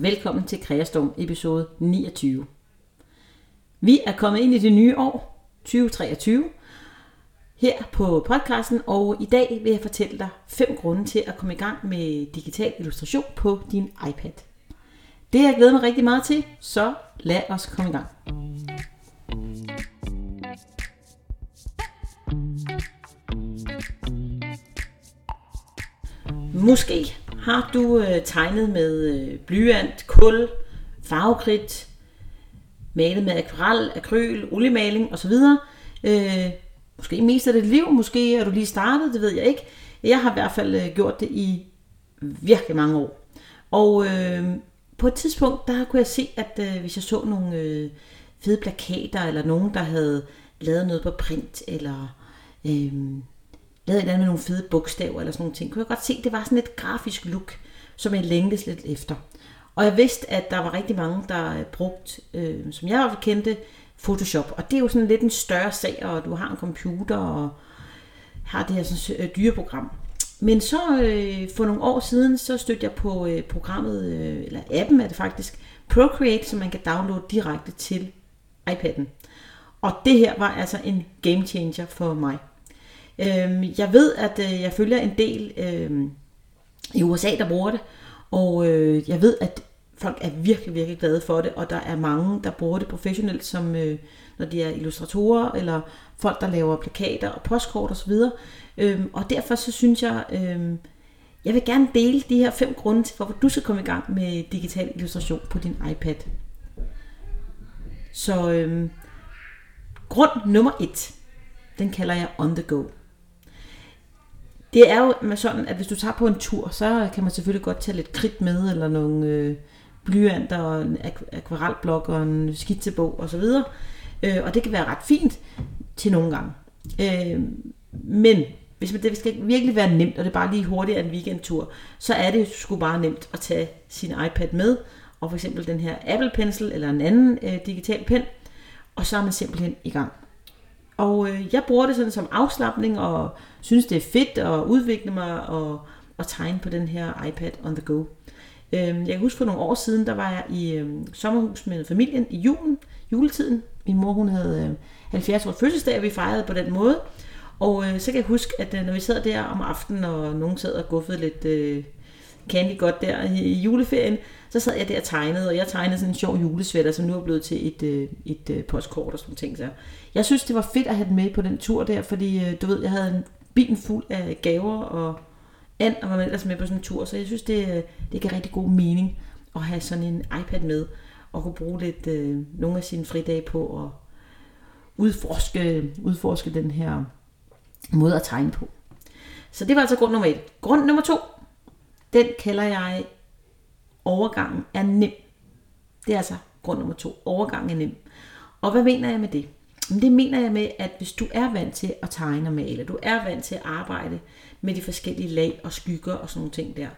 Velkommen til Kreastorm episode 29. Vi er kommet ind i det nye år, 2023, her på podcasten, og i dag vil jeg fortælle dig fem grunde til at komme i gang med digital illustration på din iPad. Det har jeg glædet mig rigtig meget til, så lad os komme i gang. Måske har du øh, tegnet med øh, blyant, kul, farvekridt, malet med akvarel, akryl, oliemaling osv. Øh, måske mest af dit liv, måske er du lige startet, det ved jeg ikke. Jeg har i hvert fald øh, gjort det i virkelig mange år. Og øh, på et tidspunkt, der kunne jeg se, at øh, hvis jeg så nogle øh, fede plakater, eller nogen, der havde lavet noget på print, eller øh, lavet et eller andet med nogle fede bogstaver, eller sådan nogle ting, kunne jeg godt se, det var sådan et grafisk look, som jeg længtes lidt efter. Og jeg vidste, at der var rigtig mange, der brugt, øh, som jeg var kendte, Photoshop. Og det er jo sådan lidt en større sag, og du har en computer og har det her sådan, øh, dyreprogram. Men så øh, for nogle år siden, så stødte jeg på øh, programmet, øh, eller appen er det faktisk, Procreate, som man kan downloade direkte til iPad'en. Og det her var altså en game changer for mig. Øh, jeg ved, at øh, jeg følger en del øh, i USA, der bruger det, og øh, jeg ved, at folk er virkelig, virkelig glade for det, og der er mange, der bruger det professionelt, som øh, når de er illustratorer, eller folk, der laver plakater og postkort osv. Øhm, og derfor så synes jeg, øhm, jeg vil gerne dele de her fem grunde til, hvorfor du skal komme i gang med digital illustration på din iPad. Så øhm, grund nummer et, den kalder jeg on the go. Det er jo sådan, at hvis du tager på en tur, så kan man selvfølgelig godt tage lidt kridt med, eller nogle øh, blyanter, og en akvarelblok, og en skitsebog osv. Øh, og det kan være ret fint til nogle gange. Øh, men hvis man, det skal virkelig være nemt, og det er bare lige hurtigt en weekendtur, så er det sgu bare nemt at tage sin iPad med, og for eksempel den her Apple Pencil, eller en anden øh, digital pen, og så er man simpelthen i gang. Og øh, jeg bruger det sådan som afslappning, og synes det er fedt at udvikle mig og, og tegne på den her iPad on the go. Øh, jeg kan huske for nogle år siden, der var jeg i øh, sommerhus med familien i julen, juletiden. Min mor hun havde øh, 70 års fødselsdag, og vi fejrede på den måde. Og øh, så kan jeg huske, at øh, når vi sad der om aftenen, og nogen sad og guffede lidt øh, candy godt der i, i juleferien, så sad jeg der og tegnede, og jeg tegnede sådan en sjov julesvætter, som nu er blevet til et, øh, et øh, postkort og sådan ting. Så jeg synes, det var fedt at have den med på den tur der, fordi øh, du ved, jeg havde en bil fuld af gaver og and, og var med ellers med på sådan en tur, så jeg synes, det, øh, det gav rigtig god mening at have sådan en iPad med, og kunne bruge lidt øh, nogle af sine fridage på at udforske, udforske den her måde at tegne på. Så det var altså grund nummer et. Grund nummer to, den kalder jeg overgangen er nem. Det er altså grund nummer to. Overgangen er nem. Og hvad mener jeg med det? Det mener jeg med, at hvis du er vant til at tegne og male, du er vant til at arbejde med de forskellige lag og skygger og sådan nogle ting der,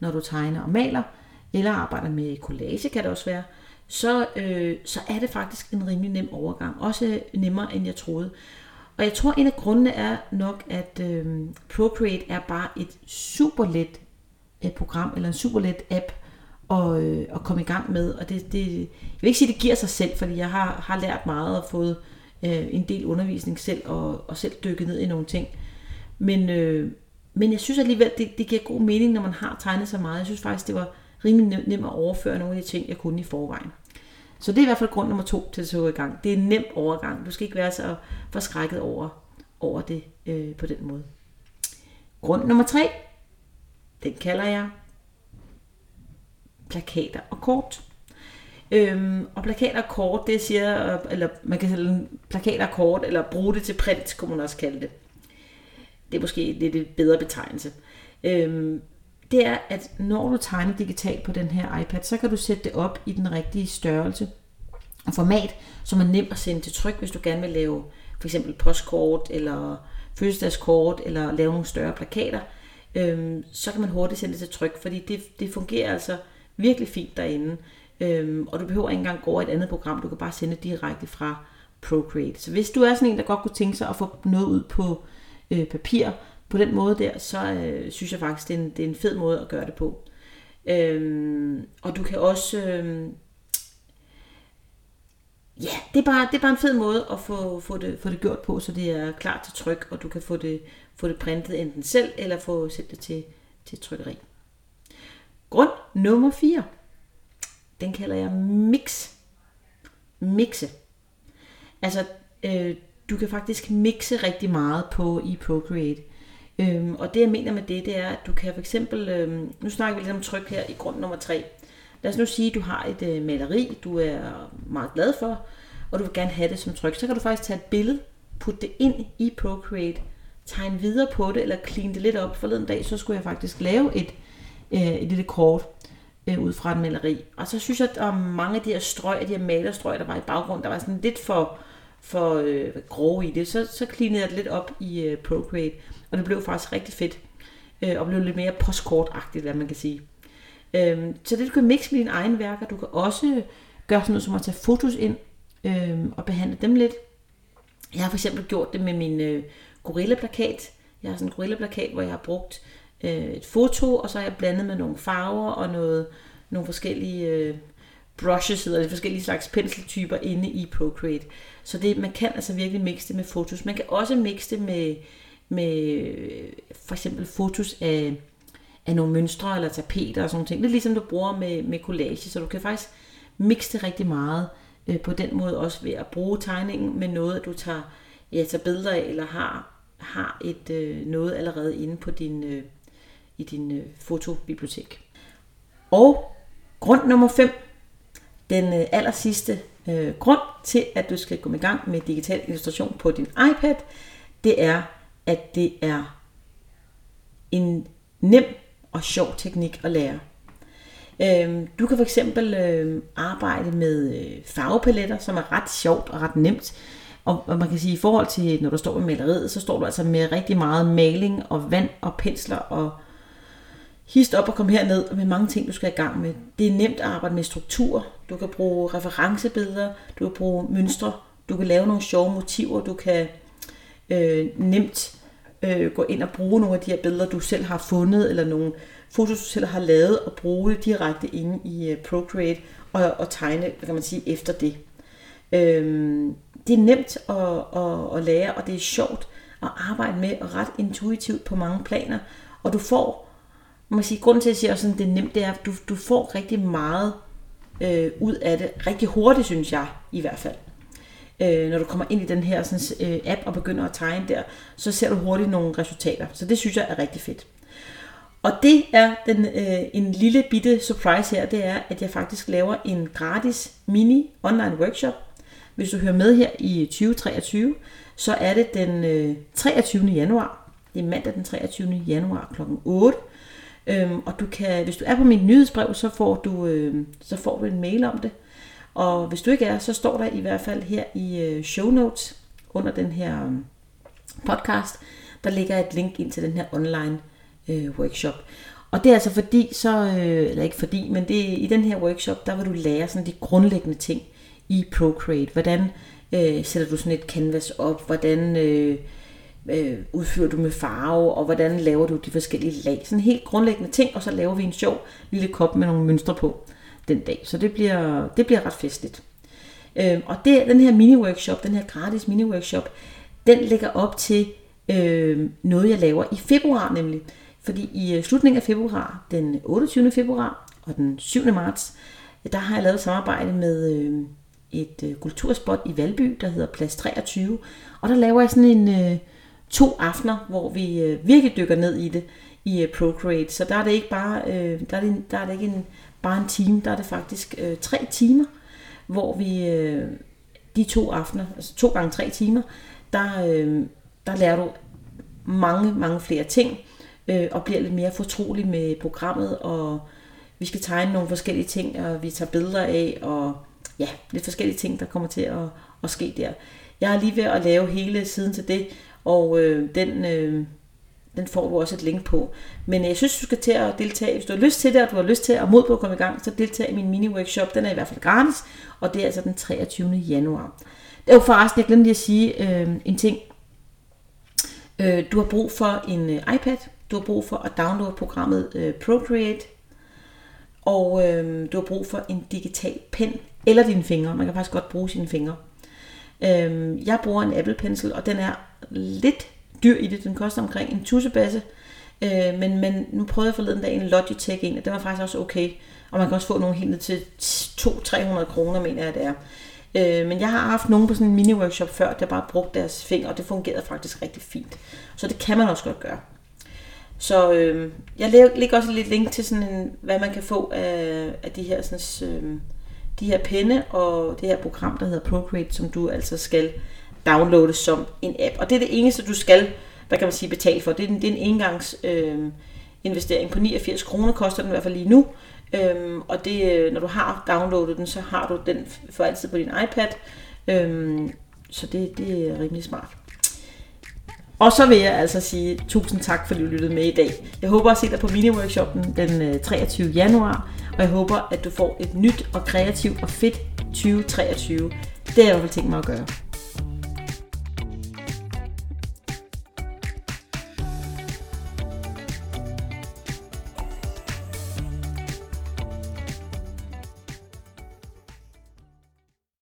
når du tegner og maler, eller arbejder med collage, kan det også være, så, øh, så er det faktisk en rimelig nem overgang. Også nemmere, end jeg troede. Og jeg tror, en af grundene er nok, at øh, Procreate er bare et super let øh, program, eller en super let app, at, øh, at komme i gang med. Og det, det, jeg vil ikke sige, at det giver sig selv, fordi jeg har, har lært meget og fået øh, en del undervisning selv, og, og selv dykket ned i nogle ting. Men, øh, men jeg synes alligevel, det, det giver god mening, når man har tegnet så meget. Jeg synes faktisk, det var rimelig nemt at overføre nogle af de ting, jeg kunne i forvejen. Så det er i hvert fald grund nummer to til at gå i gang. Det er en nem overgang. Du skal ikke være så forskrækket over, over det øh, på den måde. Grund nummer tre, den kalder jeg plakater og kort. Øhm, og plakater og kort, det siger, eller man kan kalde plakater og kort, eller bruge det til print, kunne man også kalde det. det er måske lidt et bedre betegnelse. Øhm, det er, at når du tegner digitalt på den her iPad, så kan du sætte det op i den rigtige størrelse og format, som er nemt at sende til tryk, hvis du gerne vil lave for eksempel postkort eller fødselsdagskort eller lave nogle større plakater, øhm, så kan man hurtigt sende det til tryk, fordi det, det fungerer altså virkelig fint derinde. Øhm, og du behøver ikke engang gå over et andet program, du kan bare sende direkte fra Procreate. Så hvis du er sådan en, der godt kunne tænke sig at få noget ud på øh, papir på den måde der, så øh, synes jeg faktisk, det er, en, det er en fed måde at gøre det på. Øhm, og du kan også... Øh, ja, det er, bare, det er bare en fed måde at få, få, det, få det gjort på, så det er klar til tryk, og du kan få det, få det printet enten selv, eller få sætte det til, til trykkeri. Grund nummer 4. Den kalder jeg mix. Mixe. Altså, øh, du kan faktisk mixe rigtig meget på i Procreate. Øhm, og det jeg mener med det, det er, at du kan for eksempel, øhm, nu snakker vi lidt om tryk her i grund nummer 3. Lad os nu sige, at du har et øh, maleri, du er meget glad for, og du vil gerne have det som tryk. Så kan du faktisk tage et billede, putte det ind i Procreate, tegne videre på det, eller clean det lidt op. Forleden dag, så skulle jeg faktisk lave et, øh, et lille kort øh, ud fra et maleri. Og så synes jeg, at der mange af de her strøg, de her malerstrøg, der var i baggrund, der var sådan lidt for, for øh, grove i det. Så, så cleanede jeg det lidt op i øh, Procreate, og det blev faktisk rigtig fedt. Øh, og blev lidt mere postkortagtigt, hvad man kan sige. Øh, så det du kan mixe med dine egne værker. Du kan også gøre sådan noget som at tage fotos ind øh, og behandle dem lidt. Jeg har for eksempel gjort det med min øh, gorilla-plakat. Jeg har sådan en gorilla-plakat, hvor jeg har brugt øh, et foto, og så har jeg blandet med nogle farver og noget, nogle forskellige øh, brushes, eller forskellige slags penseltyper inde i Procreate. Så det, man kan altså virkelig mixe det med fotos. Man kan også mixe det med, med øh, for eksempel fotos af, af nogle mønstre eller tapeter og sådan ting. Lidt ligesom du bruger med, med collage, så du kan faktisk mixe det rigtig meget øh, på den måde også ved at bruge tegningen med noget, du tager, ja, tager billeder af, eller har, har et øh, noget allerede inde på din, øh, i din øh, fotobibliotek. Og grund nummer 5, den øh, aller sidste øh, grund til, at du skal komme i gang med digital illustration på din iPad, det er, at det er en nem og sjov teknik at lære. Øh, du kan for eksempel øh, arbejde med øh, farvepaletter, som er ret sjovt og ret nemt. Og, og man kan sige, i forhold til, når du står med maleriet, så står du altså med rigtig meget maling og vand og pensler og hist op og kom herned med mange ting, du skal i gang med. Det er nemt at arbejde med struktur. Du kan bruge referencebilleder, du kan bruge mønstre, du kan lave nogle sjove motiver, du kan øh, nemt øh, gå ind og bruge nogle af de her billeder, du selv har fundet, eller nogle fotos, du selv har lavet, og bruge det direkte inde i øh, Procreate, og, og tegne, hvad kan man sige, efter det. Øh, det er nemt at, at, at lære, og det er sjovt at arbejde med, og ret intuitivt på mange planer, og du får man sige, grunden til, at jeg siger, at det er nemt, det er, at du, du får rigtig meget øh, ud af det. Rigtig hurtigt, synes jeg, i hvert fald. Øh, når du kommer ind i den her sådan, øh, app og begynder at tegne der, så ser du hurtigt nogle resultater. Så det synes jeg er rigtig fedt. Og det er den, øh, en lille bitte surprise her, det er, at jeg faktisk laver en gratis mini online workshop. Hvis du hører med her i 2023, så er det den øh, 23. januar. Det er mandag den 23. januar kl. 8 Øhm, og du kan, hvis du er på mit nyhedsbrev, så får, du, øh, så får du en mail om det. Og hvis du ikke er, så står der i hvert fald her i øh, show notes under den her øh, podcast, der ligger et link ind til den her online øh, workshop. Og det er altså fordi, så, øh, eller ikke fordi, men det, i den her workshop, der vil du lære sådan de grundlæggende ting i Procreate. Hvordan øh, sætter du sådan et canvas op? Hvordan øh, øh, udfører du med farve, og hvordan laver du de forskellige lag. Sådan helt grundlæggende ting, og så laver vi en sjov lille kop med nogle mønstre på den dag. Så det bliver, det bliver ret festligt. Øh, og det, den her mini-workshop, den her gratis mini-workshop, den ligger op til øh, noget, jeg laver i februar nemlig. Fordi i øh, slutningen af februar, den 28. februar og den 7. marts, der har jeg lavet et samarbejde med øh, et øh, kulturspot i Valby, der hedder Plads 23. Og der laver jeg sådan en, øh, to aftener, hvor vi øh, virkelig dykker ned i det i øh, Procreate. Så der er det ikke bare øh, der er det, der er det ikke en, bare en time, der er det faktisk øh, tre timer, hvor vi øh, de to aftener, altså to gange tre timer, der, øh, der lærer du mange, mange flere ting, øh, og bliver lidt mere fortrolig med programmet, og vi skal tegne nogle forskellige ting, og vi tager billeder af, og ja, lidt forskellige ting, der kommer til at, at ske der. Jeg er lige ved at lave hele siden til det, og øh, den, øh, den får du også et link på. Men øh, jeg synes, du skal til at deltage. Hvis du har lyst til det, og du har lyst til at mod på at komme i gang, så deltag i min mini-workshop. Den er i hvert fald gratis, og det er altså den 23. januar. Det er jo forresten, jeg glemte lige at sige øh, en ting. Øh, du har brug for en øh, iPad. Du har brug for at downloade programmet øh, Procreate. Og øh, du har brug for en digital pen eller dine fingre. Man kan faktisk godt bruge sine fingre. Øh, jeg bruger en Apple Pencil, og den er lidt dyr i det. Den koster omkring en tussebasse. Øh, men, men nu prøvede jeg forleden dag en Logitech en, og den var faktisk også okay. Og man kan også få nogle helt ned til 200-300 kroner, mener jeg det er. Øh, men jeg har haft nogen på sådan en mini-workshop før, der bare brugt deres fingre, og det fungerede faktisk rigtig fint. Så det kan man også godt gøre. Så øh, jeg lægger også lidt link til sådan en, hvad man kan få af, af de her sådan, øh, de her penne og det her program, der hedder Procreate, som du altså skal downloade som en app. Og det er det eneste, du skal, hvad kan man sige, betale for. Det er en, det er en engangs øh, investering på 89 kroner, koster den i hvert fald lige nu. Øhm, og det, øh, når du har downloadet den, så har du den for altid på din iPad. Øhm, så det, det er rimelig smart. Og så vil jeg altså sige tusind tak, fordi du lyttede med i dag. Jeg håber at se dig på mini-workshoppen den øh, 23. Januar, og jeg håber, at du får et nyt og kreativt og fedt 2023. Det er jeg i hvert fald tænkt mig at gøre.